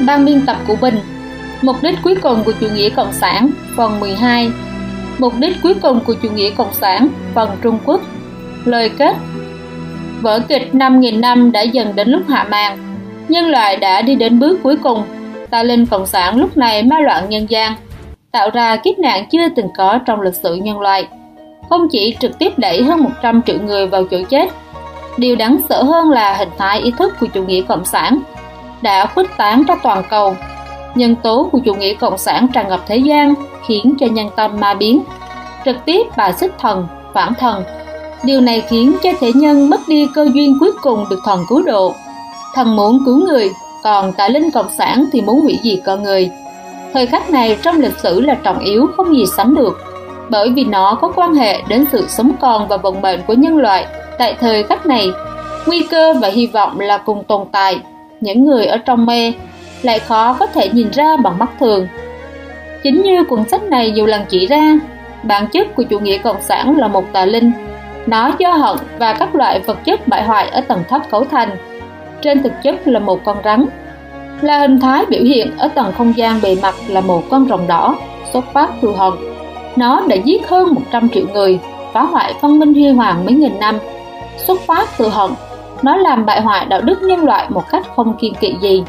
Ban biên tập của Bình Mục đích cuối cùng của chủ nghĩa Cộng sản, Phần 12 Mục đích cuối cùng của chủ nghĩa Cộng sản, Phần Trung Quốc. Lời kết. Vở kịch 5.000 năm đã dần đến lúc hạ màn. Nhân loại đã đi đến bước cuối cùng. Ta linh Cộng sản lúc này ma loạn nhân gian, Tạo ra kiếp nạn chưa từng có trong lịch sử nhân loại. Không chỉ trực tiếp đẩy hơn 100 triệu người vào chỗ chết, Điều đáng sợ hơn là hình thái ý thức của chủ nghĩa Cộng sản đã khuếch tán ra toàn cầu. Nhân tố của chủ nghĩa cộng sản tràn ngập thế gian khiến cho nhân tâm ma biến, trực tiếp bà xích thần, phản thần. Điều này khiến cho thể nhân mất đi cơ duyên cuối cùng được thần cứu độ. Thần muốn cứu người, còn tại linh cộng sản thì muốn hủy diệt con người. Thời khắc này trong lịch sử là trọng yếu không gì sánh được, bởi vì nó có quan hệ đến sự sống còn và vận mệnh của nhân loại tại thời khắc này. Nguy cơ và hy vọng là cùng tồn tại những người ở trong mê lại khó có thể nhìn ra bằng mắt thường. Chính như cuốn sách này nhiều lần chỉ ra, bản chất của chủ nghĩa cộng sản là một tà linh. Nó do hận và các loại vật chất bại hoại ở tầng thấp cấu thành. Trên thực chất là một con rắn, là hình thái biểu hiện ở tầng không gian bề mặt là một con rồng đỏ, xuất phát từ hận. Nó đã giết hơn 100 triệu người, phá hoại văn minh huy hoàng mấy nghìn năm. Xuất phát từ hận nó làm bại hoại đạo đức nhân loại một cách không kiên kỵ gì,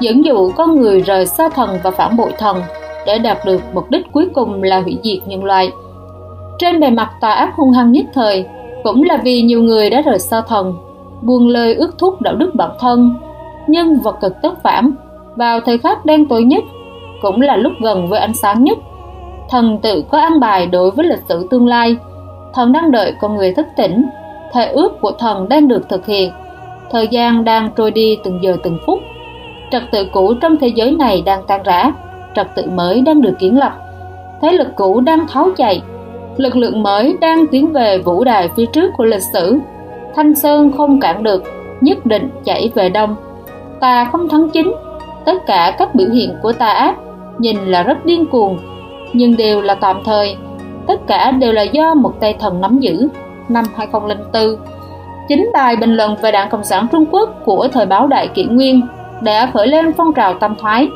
dẫn dụ con người rời xa thần và phản bội thần để đạt được mục đích cuối cùng là hủy diệt nhân loại. Trên bề mặt tà ác hung hăng nhất thời, cũng là vì nhiều người đã rời xa thần, buông lời ước thúc đạo đức bản thân, nhưng vật cực tất phản, vào thời khắc đen tối nhất, cũng là lúc gần với ánh sáng nhất. Thần tự có an bài đối với lịch sử tương lai, thần đang đợi con người thức tỉnh Thể ước của thần đang được thực hiện, thời gian đang trôi đi từng giờ từng phút. Trật tự cũ trong thế giới này đang tan rã, trật tự mới đang được kiến lập. Thế lực cũ đang tháo chạy, lực lượng mới đang tiến về vũ đài phía trước của lịch sử. Thanh Sơn không cản được, nhất định chảy về đông. Ta không thắng chính, tất cả các biểu hiện của ta ác nhìn là rất điên cuồng, nhưng đều là tạm thời, tất cả đều là do một tay thần nắm giữ năm 2004. Chính bài bình luận về Đảng Cộng sản Trung Quốc của thời báo Đại Kỷ Nguyên đã khởi lên phong trào tam thoái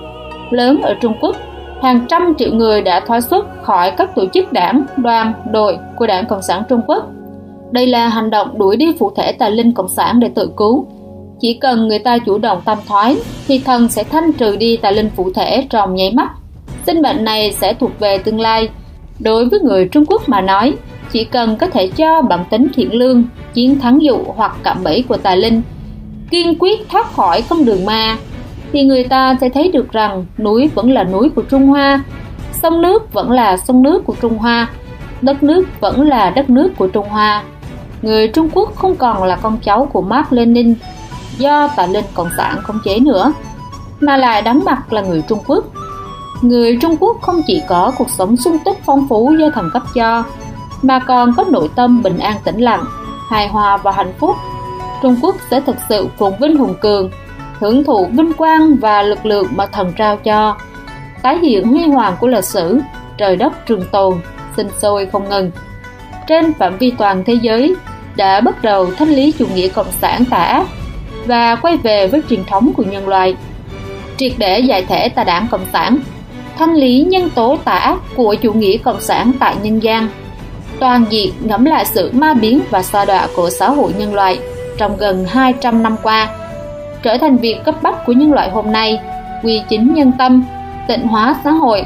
lớn ở Trung Quốc. Hàng trăm triệu người đã thoái xuất khỏi các tổ chức đảng, đoàn, đội của Đảng Cộng sản Trung Quốc. Đây là hành động đuổi đi phụ thể tài linh Cộng sản để tự cứu. Chỉ cần người ta chủ động tam thoái thì thần sẽ thanh trừ đi tài linh phụ thể trong nháy mắt. Sinh bệnh này sẽ thuộc về tương lai. Đối với người Trung Quốc mà nói, chỉ cần có thể cho bản tính thiện lương, chiến thắng dụ hoặc cạm bẫy của tài linh, kiên quyết thoát khỏi con đường ma, thì người ta sẽ thấy được rằng núi vẫn là núi của Trung Hoa, sông nước vẫn là sông nước của Trung Hoa, đất nước vẫn là đất nước của Trung Hoa. Người Trung Quốc không còn là con cháu của Mark Lenin do tà linh cộng sản khống chế nữa, mà lại đáng mặt là người Trung Quốc. Người Trung Quốc không chỉ có cuộc sống sung túc phong phú do thần cấp cho mà còn có nội tâm bình an tĩnh lặng, hài hòa và hạnh phúc. Trung Quốc sẽ thực sự phồn vinh hùng cường, hưởng thụ vinh quang và lực lượng mà thần trao cho. Tái hiện huy hoàng của lịch sử, trời đất trường tồn, sinh sôi không ngừng. Trên phạm vi toàn thế giới đã bắt đầu thanh lý chủ nghĩa cộng sản tà ác và quay về với truyền thống của nhân loại. Triệt để giải thể tà đảng cộng sản, thanh lý nhân tố tà ác của chủ nghĩa cộng sản tại nhân gian toàn diện ngẫm lại sự ma biến và xa đọa của xã hội nhân loại trong gần 200 năm qua. Trở thành việc cấp bách của nhân loại hôm nay, quy chính nhân tâm, tịnh hóa xã hội,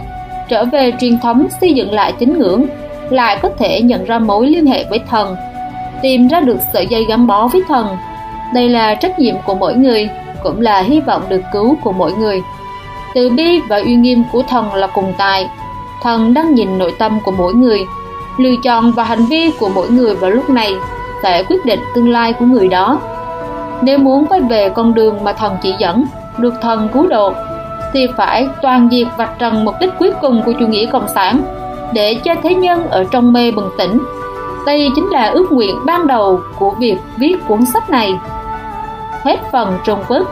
trở về truyền thống xây dựng lại tín ngưỡng, lại có thể nhận ra mối liên hệ với thần, tìm ra được sợi dây gắn bó với thần. Đây là trách nhiệm của mỗi người, cũng là hy vọng được cứu của mỗi người. Từ bi và uy nghiêm của thần là cùng tài, thần đang nhìn nội tâm của mỗi người lựa chọn và hành vi của mỗi người vào lúc này sẽ quyết định tương lai của người đó. Nếu muốn quay về con đường mà thần chỉ dẫn, được thần cứu độ, thì phải toàn diệt vạch trần mục đích cuối cùng của chủ nghĩa cộng sản để cho thế nhân ở trong mê bừng tỉnh. Đây chính là ước nguyện ban đầu của việc viết cuốn sách này. Hết phần Trung Quốc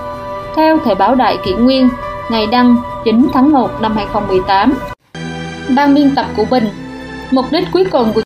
theo Thời báo Đại Kỷ Nguyên, ngày đăng 9 tháng 1 năm 2018 Ban biên tập của Bình Mục đích cuối cùng của